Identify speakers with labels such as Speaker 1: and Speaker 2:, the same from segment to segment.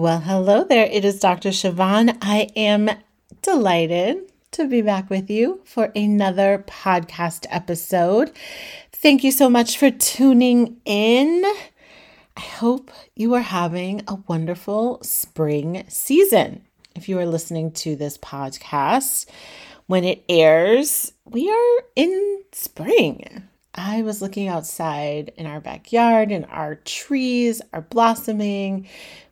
Speaker 1: Well, hello there. It is Dr. Siobhan. I am delighted to be back with you for another podcast episode. Thank you so much for tuning in. I hope you are having a wonderful spring season. If you are listening to this podcast when it airs, we are in spring. I was looking outside in our backyard and our trees are blossoming.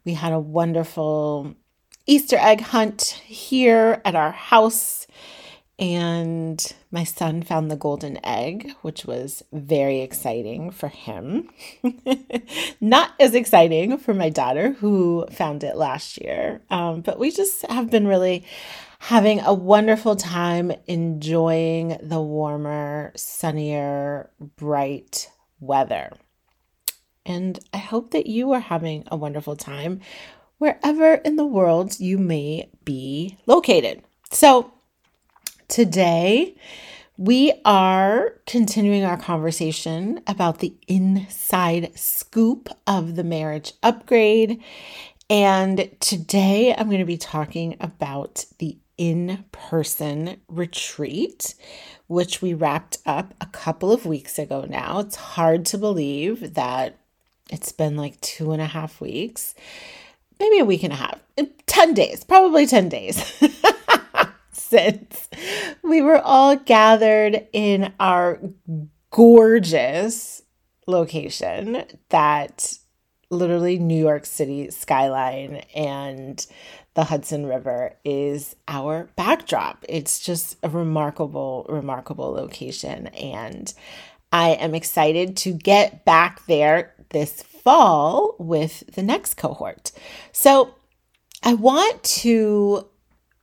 Speaker 1: We had a wonderful Easter egg hunt here at our house. And my son found the golden egg, which was very exciting for him. Not as exciting for my daughter, who found it last year. Um, but we just have been really having a wonderful time enjoying the warmer, sunnier, bright weather. And I hope that you are having a wonderful time wherever in the world you may be located. So, today we are continuing our conversation about the inside scoop of the marriage upgrade. And today I'm going to be talking about the in person retreat, which we wrapped up a couple of weeks ago now. It's hard to believe that it's been like two and a half weeks, maybe a week and a half, 10 days, probably 10 days. since we were all gathered in our gorgeous location that literally New York City skyline and the Hudson River is our backdrop. It's just a remarkable, remarkable location. And I am excited to get back there this fall with the next cohort. So I want to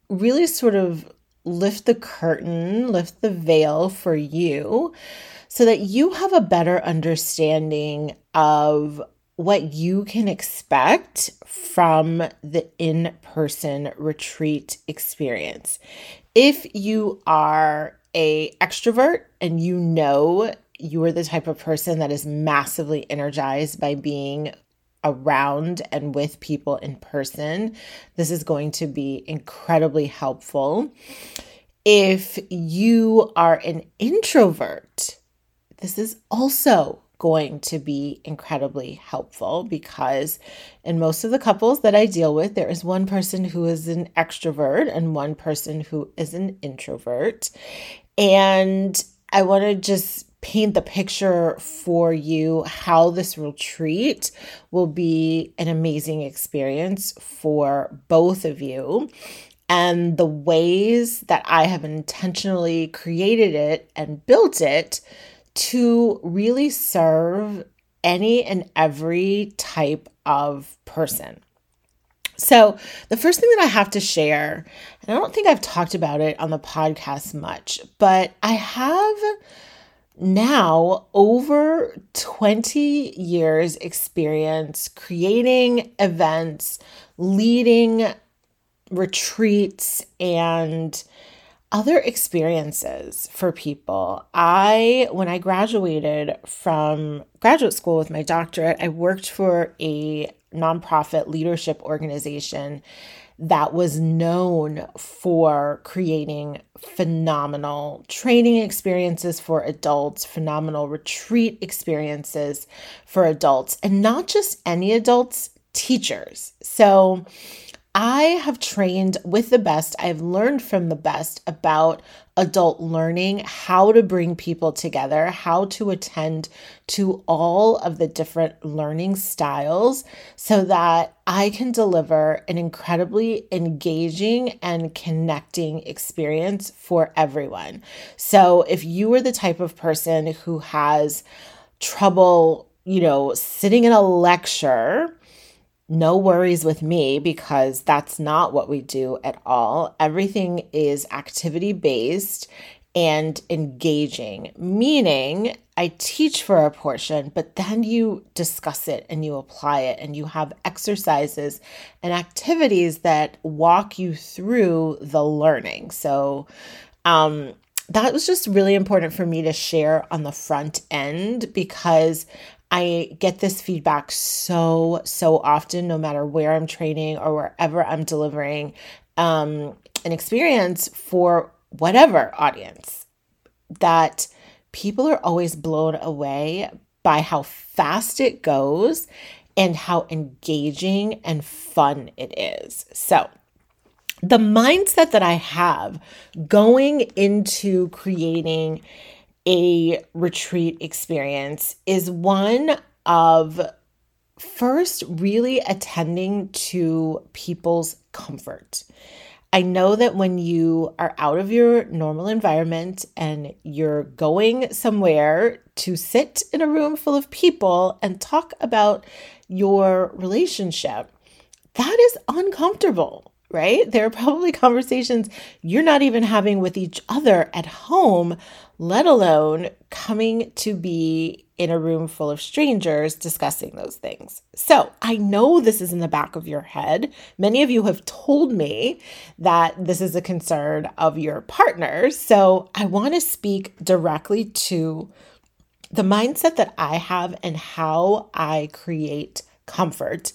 Speaker 1: really sort of lift the curtain, lift the veil for you so that you have a better understanding of what you can expect from the in person retreat experience. If you are a extrovert and you know you are the type of person that is massively energized by being around and with people in person, this is going to be incredibly helpful. If you are an introvert, this is also going to be incredibly helpful because in most of the couples that I deal with, there is one person who is an extrovert and one person who is an introvert. And I want to just paint the picture for you how this retreat will be an amazing experience for both of you and the ways that I have intentionally created it and built it to really serve any and every type of person. So, the first thing that I have to share, and I don't think I've talked about it on the podcast much, but I have now over 20 years experience creating events, leading retreats and other experiences for people. I, when I graduated from graduate school with my doctorate, I worked for a nonprofit leadership organization that was known for creating phenomenal training experiences for adults, phenomenal retreat experiences for adults, and not just any adults, teachers. So, I have trained with the best, I've learned from the best about adult learning, how to bring people together, how to attend to all of the different learning styles so that I can deliver an incredibly engaging and connecting experience for everyone. So, if you are the type of person who has trouble, you know, sitting in a lecture, no worries with me because that's not what we do at all. Everything is activity based and engaging, meaning I teach for a portion, but then you discuss it and you apply it, and you have exercises and activities that walk you through the learning. So, um, that was just really important for me to share on the front end because I get this feedback so, so often, no matter where I'm training or wherever I'm delivering um, an experience for whatever audience, that people are always blown away by how fast it goes and how engaging and fun it is. So, the mindset that I have going into creating a retreat experience is one of first really attending to people's comfort. I know that when you are out of your normal environment and you're going somewhere to sit in a room full of people and talk about your relationship, that is uncomfortable right? There are probably conversations you're not even having with each other at home, let alone coming to be in a room full of strangers discussing those things. So I know this is in the back of your head. Many of you have told me that this is a concern of your partners. So I want to speak directly to the mindset that I have and how I create comfort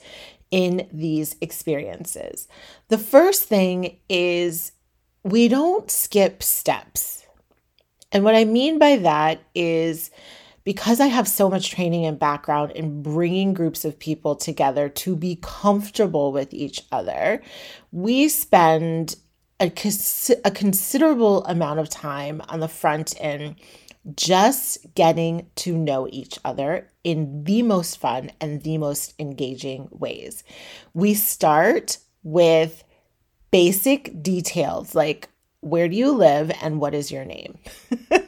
Speaker 1: in these experiences. The first thing is we don't skip steps. And what I mean by that is because I have so much training and background in bringing groups of people together to be comfortable with each other, we spend a, a considerable amount of time on the front end just getting to know each other in the most fun and the most engaging ways. We start with basic details like where do you live and what is your name?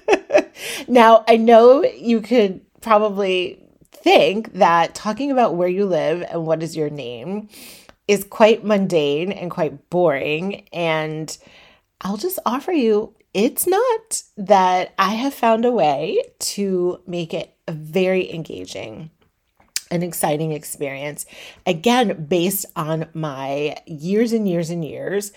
Speaker 1: now, I know you could probably think that talking about where you live and what is your name is quite mundane and quite boring. And I'll just offer you it's not that I have found a way to make it a very engaging an exciting experience. Again, based on my years and years and years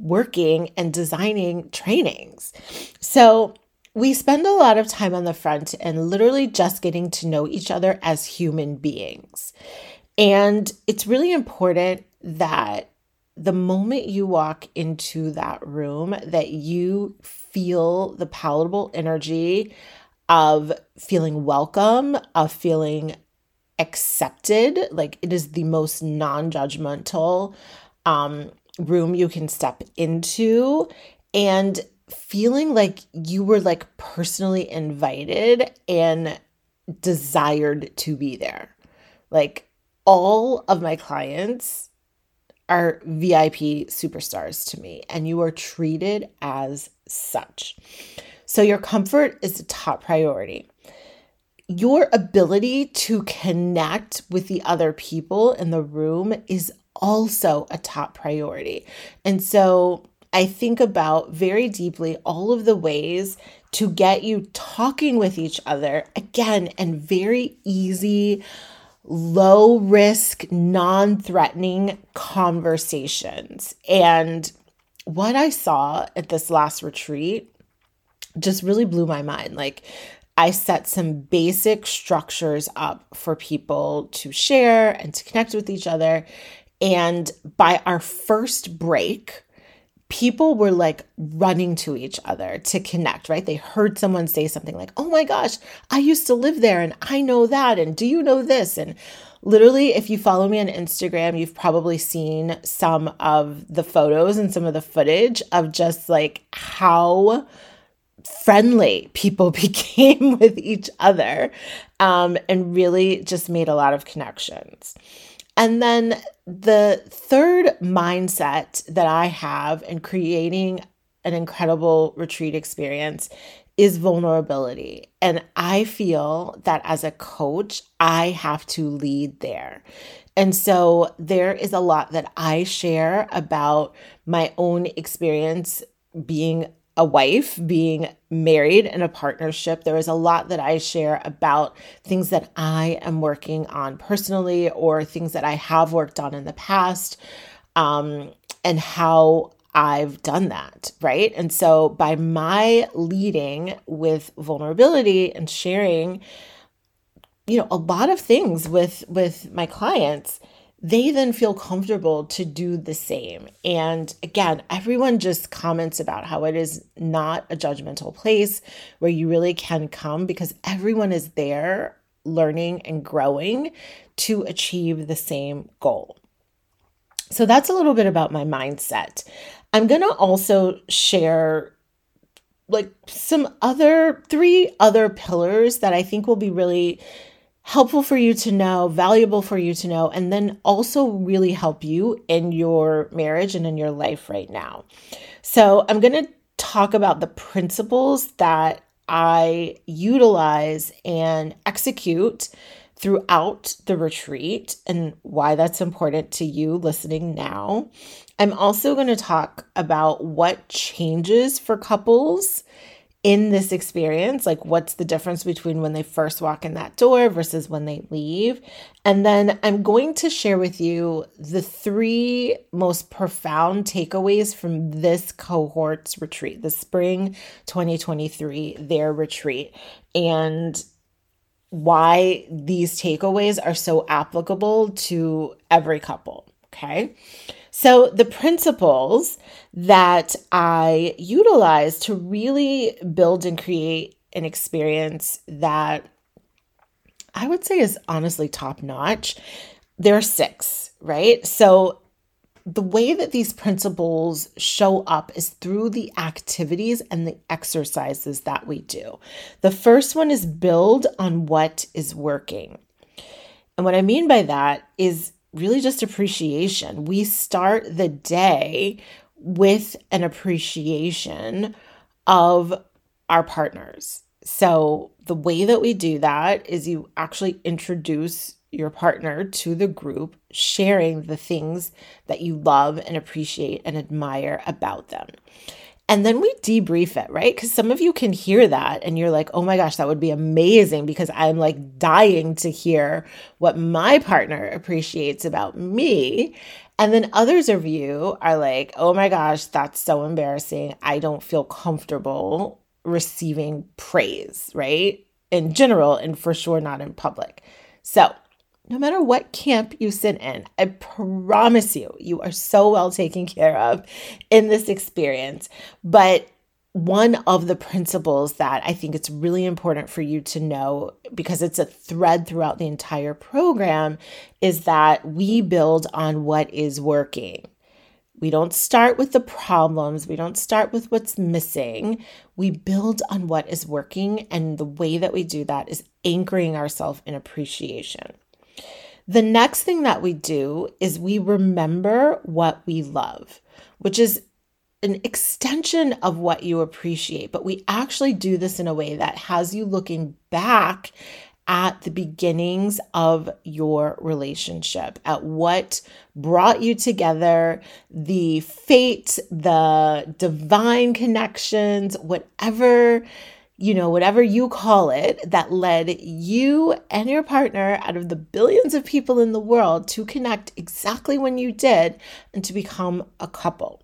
Speaker 1: working and designing trainings. So, we spend a lot of time on the front and literally just getting to know each other as human beings. And it's really important that the moment you walk into that room that you feel the palatable energy of feeling welcome, of feeling accepted, like it is the most non-judgmental um, room you can step into and feeling like you were like personally invited and desired to be there. Like all of my clients are VIP superstars to me, and you are treated as such. So, your comfort is the top priority. Your ability to connect with the other people in the room is also a top priority. And so, I think about very deeply all of the ways to get you talking with each other again and very easy low risk, non threatening conversations. And what I saw at this last retreat just really blew my mind. Like, I set some basic structures up for people to share and to connect with each other. And by our first break, people were like running to each other to connect, right? They heard someone say something like, Oh my gosh, I used to live there and I know that. And do you know this? And literally, if you follow me on Instagram, you've probably seen some of the photos and some of the footage of just like how friendly people became with each other um, and really just made a lot of connections. And then the third mindset that I have in creating an incredible retreat experience is vulnerability. And I feel that as a coach, I have to lead there. And so there is a lot that I share about my own experience being a wife, being married in a partnership. There is a lot that I share about things that I am working on personally or things that I have worked on in the past um, and how I've done that, right? And so by my leading with vulnerability and sharing you know a lot of things with with my clients, they then feel comfortable to do the same. And again, everyone just comments about how it is not a judgmental place where you really can come because everyone is there learning and growing to achieve the same goal. So that's a little bit about my mindset. I'm going to also share like some other three other pillars that I think will be really helpful for you to know, valuable for you to know, and then also really help you in your marriage and in your life right now. So, I'm going to talk about the principles that I utilize and execute throughout the retreat and why that's important to you listening now. I'm also going to talk about what changes for couples in this experience like what's the difference between when they first walk in that door versus when they leave? And then i'm going to share with you the three most profound takeaways from this cohort's retreat the spring 2023 their retreat and why these takeaways are so applicable to every couple okay so, the principles that I utilize to really build and create an experience that I would say is honestly top notch, there are six, right? So, the way that these principles show up is through the activities and the exercises that we do. The first one is build on what is working. And what I mean by that is really just appreciation. We start the day with an appreciation of our partners. So, the way that we do that is you actually introduce your partner to the group, sharing the things that you love and appreciate and admire about them. And then we debrief it, right? Because some of you can hear that and you're like, oh my gosh, that would be amazing because I'm like dying to hear what my partner appreciates about me. And then others of you are like, oh my gosh, that's so embarrassing. I don't feel comfortable receiving praise, right? In general, and for sure not in public. So no matter what camp you sit in, I promise you, you are so well taken care of in this experience. But one of the principles that I think it's really important for you to know because it's a thread throughout the entire program is that we build on what is working. We don't start with the problems. We don't start with what's missing. We build on what is working. And the way that we do that is anchoring ourselves in appreciation. The next thing that we do is we remember what we love, which is an extension of what you appreciate, but we actually do this in a way that has you looking back at the beginnings of your relationship, at what brought you together, the fate, the divine connections, whatever you know, whatever you call it, that led you and your partner out of the billions of people in the world to connect exactly when you did and to become a couple.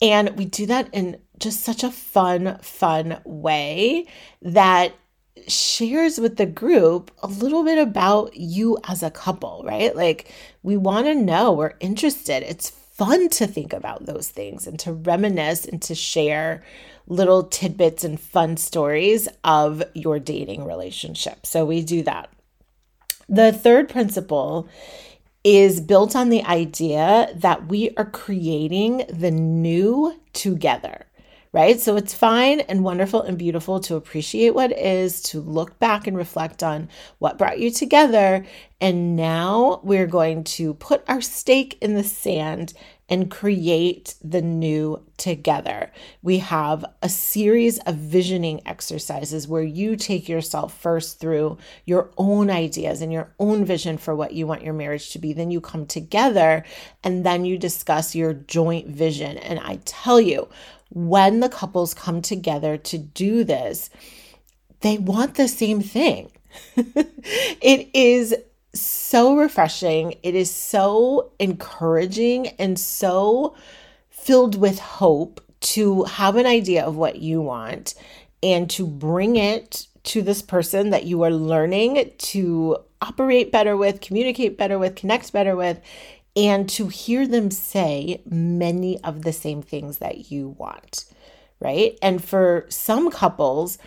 Speaker 1: And we do that in just such a fun, fun way that shares with the group a little bit about you as a couple, right? Like, we want to know, we're interested. It's fun to think about those things and to reminisce and to share little tidbits and fun stories of your dating relationship. So we do that. The third principle is built on the idea that we are creating the new together right? So it's fine and wonderful and beautiful to appreciate what is, to look back and reflect on what brought you together. And now we're going to put our stake in the sand and create the new together. We have a series of visioning exercises where you take yourself first through your own ideas and your own vision for what you want your marriage to be. Then you come together and then you discuss your joint vision. And I tell you, when the couples come together to do this, they want the same thing. it is so refreshing. It is so encouraging and so filled with hope to have an idea of what you want and to bring it to this person that you are learning to operate better with, communicate better with, connect better with, and to hear them say many of the same things that you want, right? And for some couples,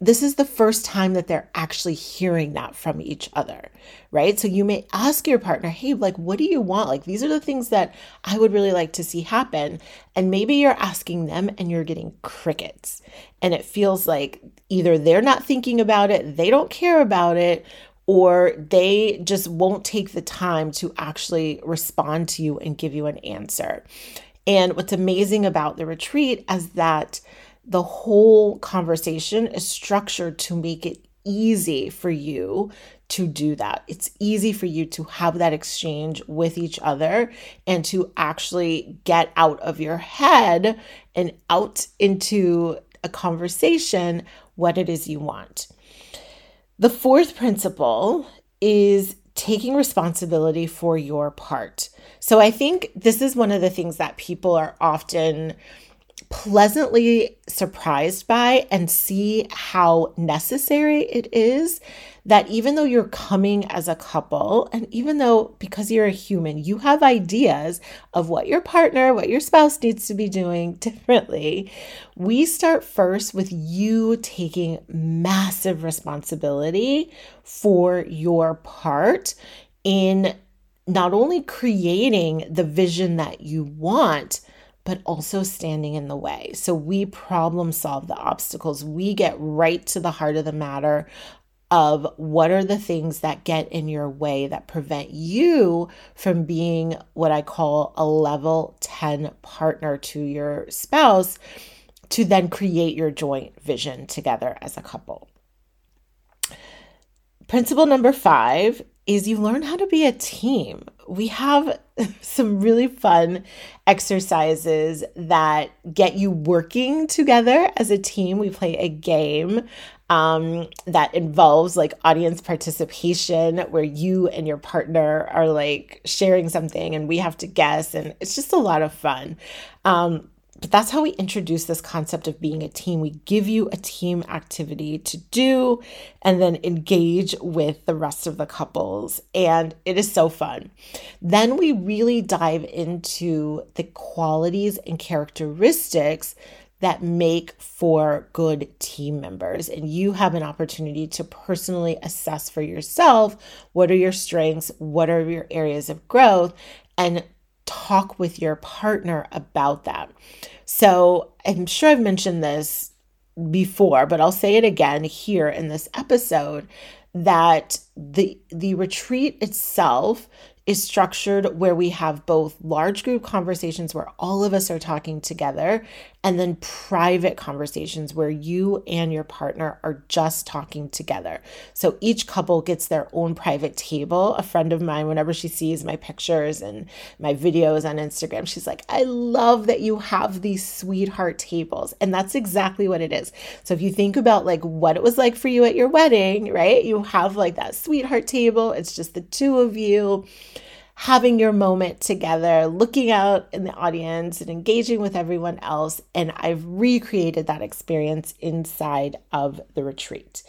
Speaker 1: this is the first time that they're actually hearing that from each other, right? So you may ask your partner, hey, like, what do you want? Like, these are the things that I would really like to see happen. And maybe you're asking them and you're getting crickets. And it feels like either they're not thinking about it, they don't care about it, or they just won't take the time to actually respond to you and give you an answer. And what's amazing about the retreat is that the whole conversation is structured to make it easy for you to do that. It's easy for you to have that exchange with each other and to actually get out of your head and out into a conversation what it is you want. The fourth principle is taking responsibility for your part. So I think this is one of the things that people are often pleasantly surprised by and see how necessary it is that even though you're coming as a couple, and even though because you're a human, you have ideas of what your partner, what your spouse needs to be doing differently, we start first with you taking massive responsibility for your part in not only creating the vision that you want but also standing in the way. So we problem solve the obstacles. We get right to the heart of the matter of what are the things that get in your way that prevent you from being what I call a level 10 partner to your spouse to then create your joint vision together as a couple. Principle number five is you learn how to be a team. We have some really fun exercises that get you working together as a team. We play a game um, that involves like audience participation where you and your partner are like sharing something and we have to guess, and it's just a lot of fun. Um, but that's how we introduce this concept of being a team. We give you a team activity to do and then engage with the rest of the couples. And it is so fun. Then we really dive into the qualities and characteristics that make for good team members. And you have an opportunity to personally assess for yourself what are your strengths, what are your areas of growth, and talk with your partner about that. So I'm sure I've mentioned this before, but I'll say it again here in this episode that the the retreat itself is structured where we have both large group conversations where all of us are talking together and then private conversations where you and your partner are just talking together. So each couple gets their own private table. A friend of mine, whenever she sees my pictures and my videos on Instagram, she's like, I love that you have these sweetheart tables. And that's exactly what it is. So if you think about like what it was like for you at your wedding, right? You have like that sweetheart table, it's just the two of you having your moment together, looking out in the audience and engaging with everyone else. And I've recreated that experience inside of the retreat.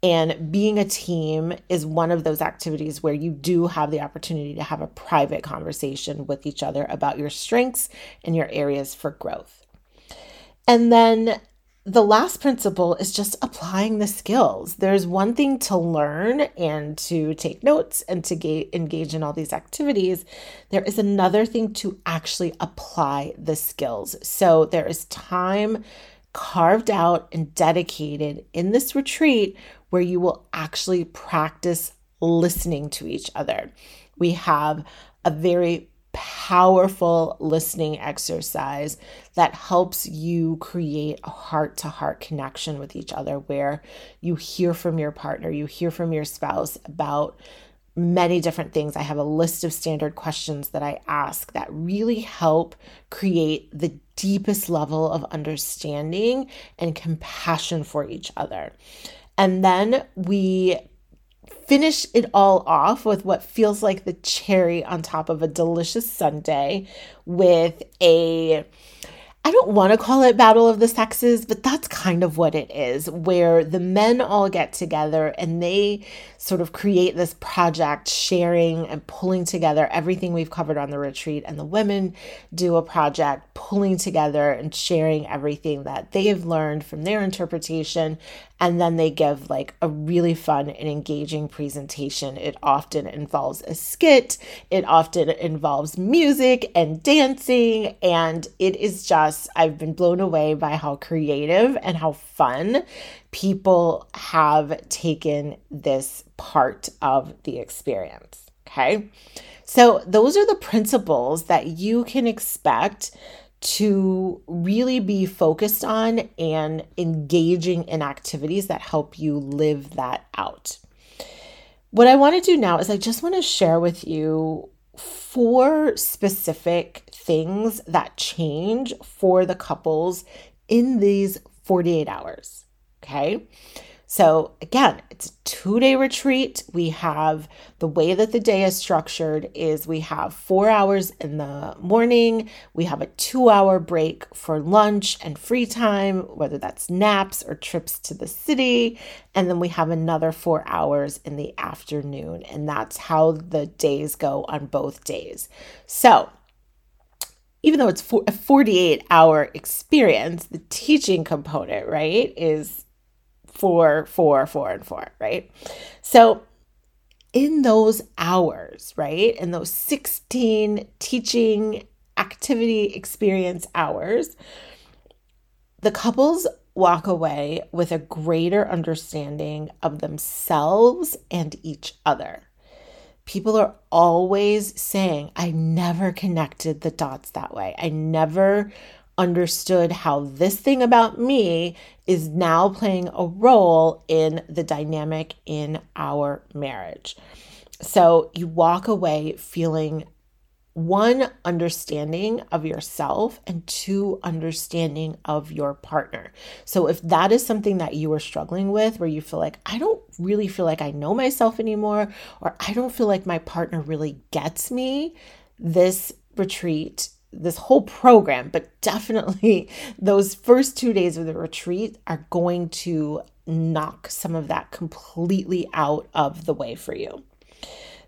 Speaker 1: And being a team is one of those activities where you do have the opportunity to have a private conversation with each other about your strengths and your areas for growth. And then the last principle is just applying the skills. There's one thing to learn and to take notes and to ga- engage in all these activities. There is another thing to actually apply the skills. So there is time carved out and dedicated in this retreat where you will actually practice listening to each other. We have a very powerful listening exercise that helps you create a heart to heart connection with each other where you hear from your partner, you hear from your spouse about many different things. I have a list of standard questions that I ask that really help create the deepest level of understanding and compassion for each other. And then we finish it all off with what feels like the cherry on top of a delicious sundae with a I don't want to call it Battle of the Sexes, but that's kind of what it is, where the men all get together and they sort of create this project, sharing and pulling together everything we've covered on the retreat. And the women do a project, pulling together and sharing everything that they have learned from their interpretation and then they give like a really fun and engaging presentation. It often involves a skit, it often involves music and dancing, and it is just, I've been blown away by how creative and how fun people have taken this part of the experience. Okay. So, those are the principles that you can expect to really be focused on and engaging in activities that help you live that out. What I want to do now is I just want to share with you four specific things that change for the couples in these 48 hours. Okay. So, again, it's a two day retreat. We have the way that the day is structured is we have four hours in the morning, we have a two hour break for lunch and free time, whether that's naps or trips to the city. And then we have another four hours in the afternoon. And that's how the days go on both days. So, even though it's a 48 hour experience, the teaching component, right, is four, four, four, and four, right? So in those hours, right, in those 16 teaching activity experience hours, the couples walk away with a greater understanding of themselves and each other. People are always saying, I never connected the dots that way. I never understood how this thing about me is now playing a role in the dynamic in our marriage. So you walk away feeling one understanding of yourself and two understanding of your partner. So if that is something that you are struggling with where you feel like I don't really feel like I know myself anymore or I don't feel like my partner really gets me, this retreat this whole program, but definitely those first two days of the retreat are going to knock some of that completely out of the way for you.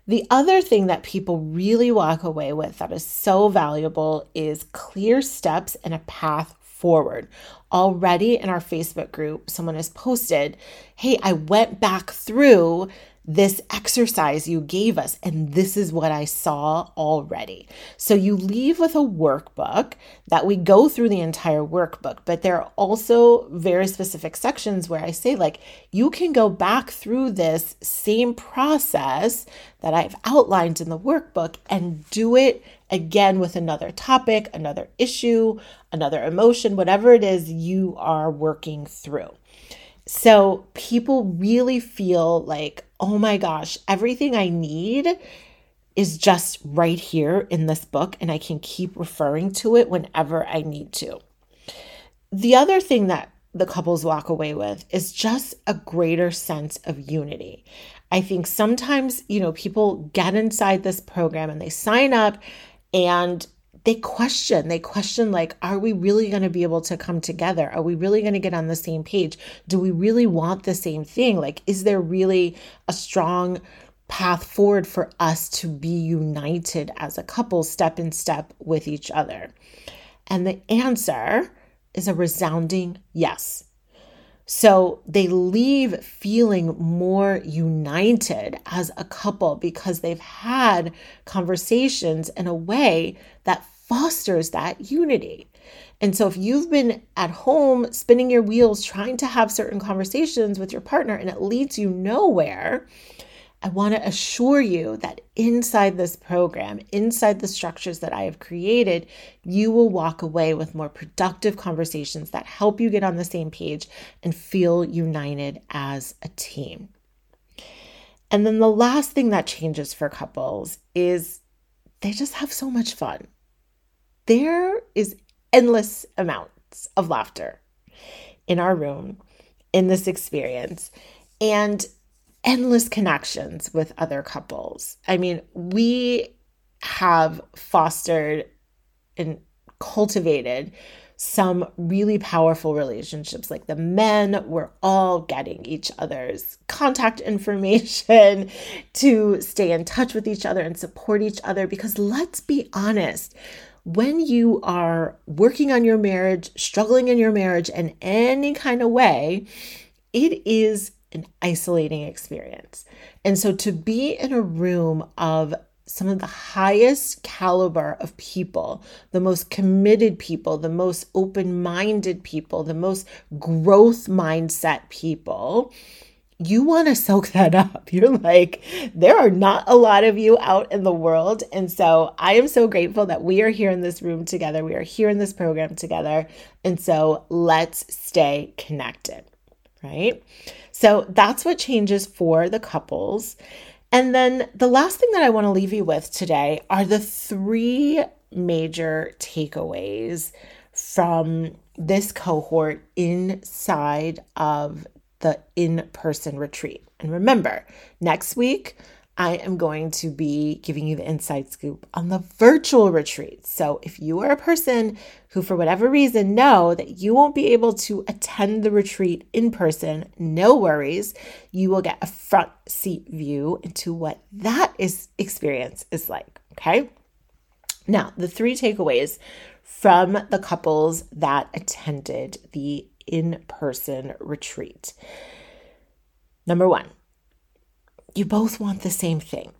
Speaker 1: The other thing that people really walk away with that is so valuable is clear steps and a path forward. Already in our Facebook group, someone has posted, Hey, I went back through this exercise you gave us, and this is what I saw already. So you leave with a workbook that we go through the entire workbook, but there are also very specific sections where I say, like, you can go back through this same process that I've outlined in the workbook and do it again with another topic, another issue, another emotion, whatever it is you are working through. So people really feel like, oh my gosh, everything I need is just right here in this book, and I can keep referring to it whenever I need to. The other thing that the couples walk away with is just a greater sense of unity. I think sometimes, you know, people get inside this program and they sign up and they question they question like are we really going to be able to come together? Are we really going to get on the same page? Do we really want the same thing? Like is there really a strong path forward for us to be united as a couple step in step with each other? And the answer is a resounding yes. So they leave feeling more united as a couple because they've had conversations in a way that fosters that unity. And so if you've been at home spinning your wheels trying to have certain conversations with your partner and it leads you nowhere, I want to assure you that inside this program, inside the structures that I have created, you will walk away with more productive conversations that help you get on the same page and feel united as a team. And then the last thing that changes for couples is they just have so much fun. There is endless amounts of laughter in our room in this experience. And endless connections with other couples. I mean, we have fostered and cultivated some really powerful relationships. Like the men we're all getting each other's contact information to stay in touch with each other and support each other. Because let's be honest, when you are working on your marriage, struggling in your marriage in any kind of way, it is an isolating experience. And so to be in a room of some of the highest caliber of people, the most committed people, the most open minded people, the most growth mindset people, you want to soak that up. You're like, there are not a lot of you out in the world. And so I am so grateful that we are here in this room together. We are here in this program together. And so let's stay connected, right? So that's what changes for the couples. And then the last thing that I want to leave you with today are the three major takeaways from this cohort inside of the in person retreat. And remember, next week, I am going to be giving you the inside scoop on the virtual retreat. So, if you are a person who, for whatever reason, know that you won't be able to attend the retreat in person, no worries. You will get a front seat view into what that is experience is like. Okay. Now, the three takeaways from the couples that attended the in person retreat. Number one, you both want the same thing.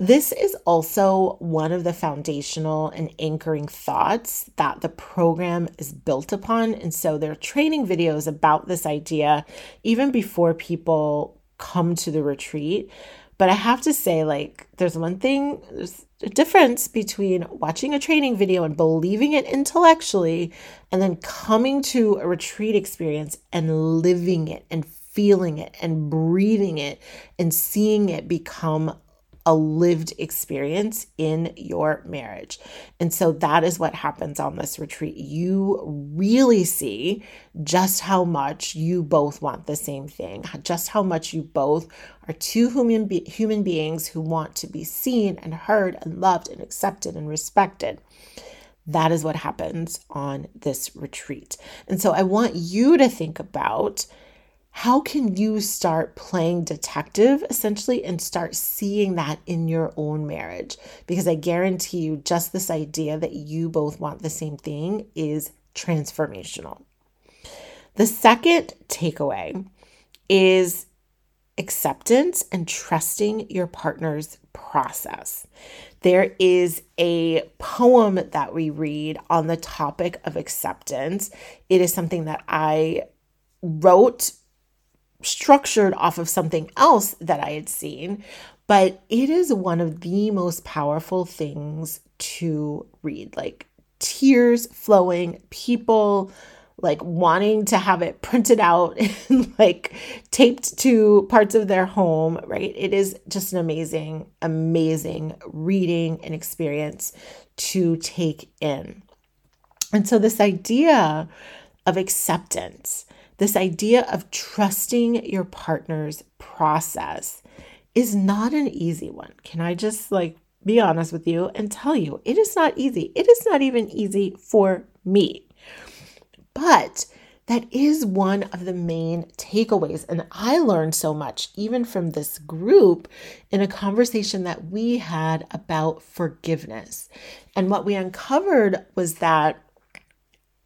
Speaker 1: This is also one of the foundational and anchoring thoughts that the program is built upon. And so there are training videos about this idea even before people come to the retreat. But I have to say, like, there's one thing, there's a difference between watching a training video and believing it intellectually and then coming to a retreat experience and living it and feeling it and breathing it and seeing it become a lived experience in your marriage. And so that is what happens on this retreat. You really see just how much you both want the same thing, just how much you both are two human, be- human beings who want to be seen and heard and loved and accepted and respected. That is what happens on this retreat. And so I want you to think about how can you start playing detective essentially and start seeing that in your own marriage? Because I guarantee you, just this idea that you both want the same thing is transformational. The second takeaway is acceptance and trusting your partner's process. There is a poem that we read on the topic of acceptance. It is something that I wrote structured off of something else that I had seen, but it is one of the most powerful things to read. Like tears flowing, people like wanting to have it printed out and like taped to parts of their home, right? It is just an amazing, amazing reading and experience to take in. And so, this idea of acceptance this idea of trusting your partner's process is not an easy one. Can I just like be honest with you and tell you it is not easy. It is not even easy for me. But that is one of the main takeaways. And I learned so much, even from this group, in a conversation that we had about forgiveness. And what we uncovered was that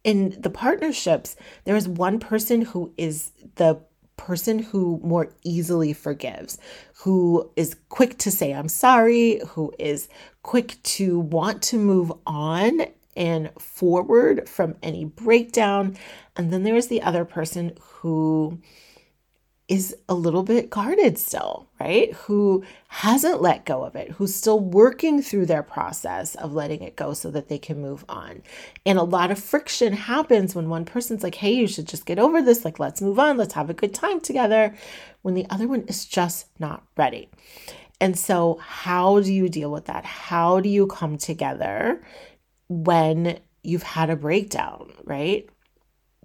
Speaker 1: in the partnerships, there is one person who is the person who more easily forgives, who is quick to say, I'm sorry, who is quick to want to move on and forward from any breakdown. And then there's the other person who is a little bit guarded still, right? Who hasn't let go of it, who's still working through their process of letting it go so that they can move on. And a lot of friction happens when one person's like, hey, you should just get over this. Like, let's move on. Let's have a good time together. When the other one is just not ready. And so, how do you deal with that? How do you come together when you've had a breakdown, right?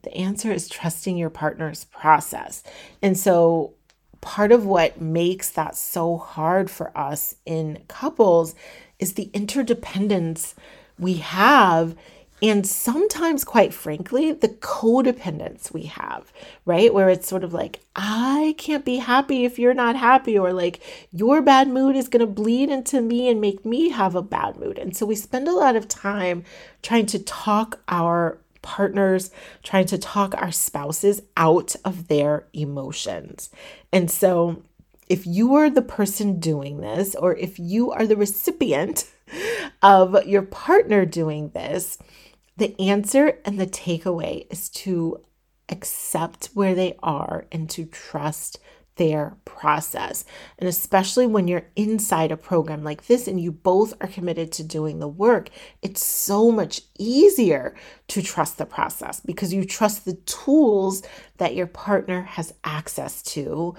Speaker 1: The answer is trusting your partner's process. And so, part of what makes that so hard for us in couples is the interdependence we have and sometimes, quite frankly, the codependence we have, right? Where it's sort of like, I can't be happy if you're not happy, or like your bad mood is going to bleed into me and make me have a bad mood. And so we spend a lot of time trying to talk our partners, trying to talk our spouses out of their emotions. And so if you are the person doing this, or if you are the recipient of your partner doing this, the answer and the takeaway is to accept where they are and to trust their process. And especially when you're inside a program like this and you both are committed to doing the work, it's so much easier to trust the process because you trust the tools that your partner has access to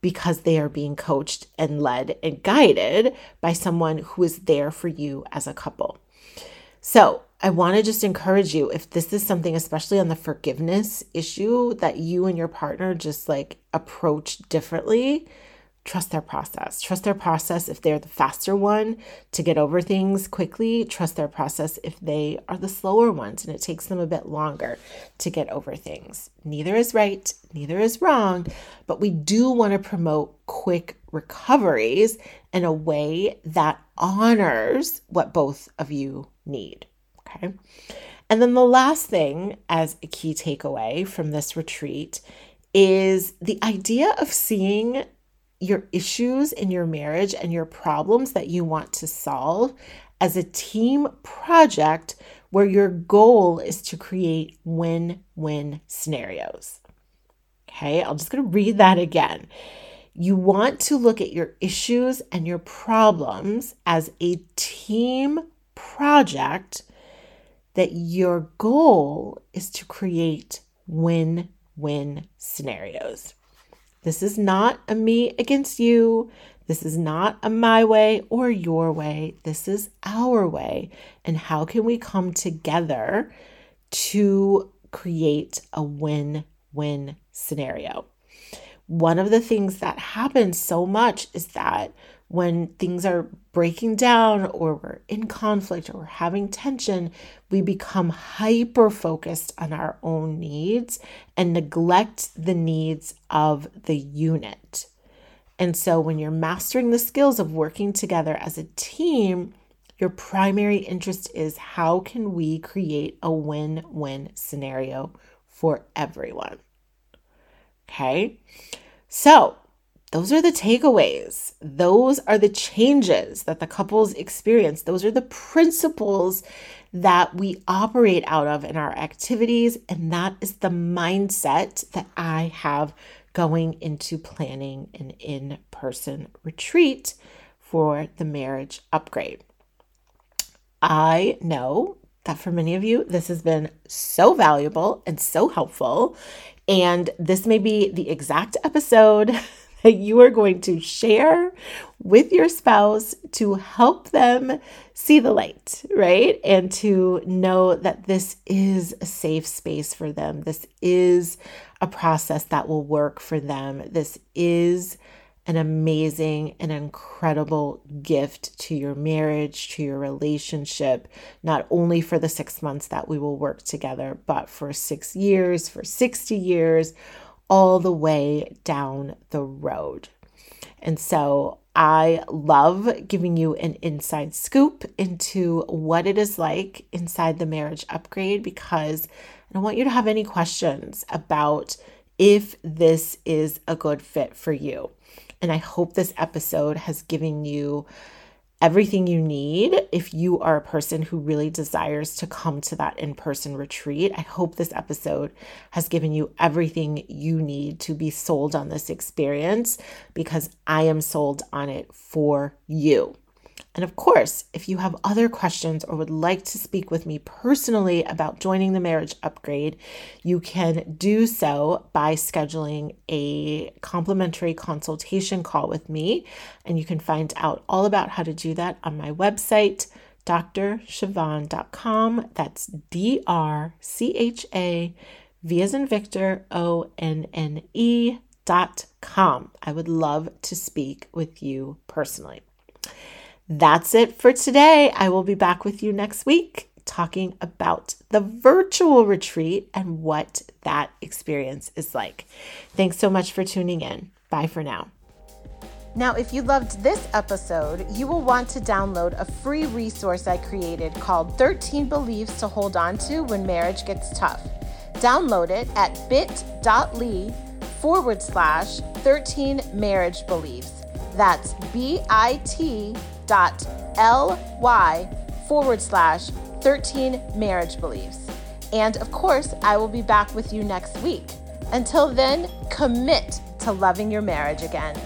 Speaker 1: because they are being coached and led and guided by someone who is there for you as a couple. So, I want to just encourage you if this is something, especially on the forgiveness issue, that you and your partner just like approach differently, trust their process. Trust their process if they're the faster one to get over things quickly. Trust their process if they are the slower ones and it takes them a bit longer to get over things. Neither is right, neither is wrong, but we do want to promote quick recoveries in a way that honors what both of you need. Okay. And then the last thing, as a key takeaway from this retreat, is the idea of seeing your issues in your marriage and your problems that you want to solve as a team project where your goal is to create win win scenarios. Okay, I'm just going to read that again. You want to look at your issues and your problems as a team project that your goal is to create win win scenarios. This is not a me against you. This is not a my way or your way. This is our way. And how can we come together to create a win win scenario? One of the things that happens so much is that when things are breaking down or we're in conflict or we're having tension, we become hyper focused on our own needs and neglect the needs of the unit. And so, when you're mastering the skills of working together as a team, your primary interest is how can we create a win win scenario for everyone? Okay. So, those are the takeaways. Those are the changes that the couples experience. Those are the principles that we operate out of in our activities. And that is the mindset that I have going into planning an in person retreat for the marriage upgrade. I know that for many of you, this has been so valuable and so helpful. And this may be the exact episode that you are going to share with your spouse to help them see the light, right? And to know that this is a safe space for them. This is a process that will work for them. This is an amazing and incredible gift to your marriage, to your relationship, not only for the six months that we will work together, but for six years, for 60 years all the way down the road. And so I love giving you an inside scoop into what it is like inside the marriage upgrade because I want you to have any questions about if this is a good fit for you. And I hope this episode has given you everything you need if you are a person who really desires to come to that in person retreat. I hope this episode has given you everything you need to be sold on this experience because I am sold on it for you. And of course, if you have other questions or would like to speak with me personally about joining the marriage upgrade, you can do so by scheduling a complimentary consultation call with me. And you can find out all about how to do that on my website, drchavonne.com. That's D R C H A V as in Victor, O N N E dot com. I would love to speak with you personally. That's it for today. I will be back with you next week talking about the virtual retreat and what that experience is like. Thanks so much for tuning in. Bye for now. Now, if you loved this episode, you will want to download a free resource I created called 13 Beliefs to Hold On to When Marriage Gets Tough. Download it at bit.ly forward slash 13 marriage beliefs. That's B I T bit.ly forward slash 13 marriage beliefs. And of course, I will be back with you next week. Until then, commit to loving your marriage again.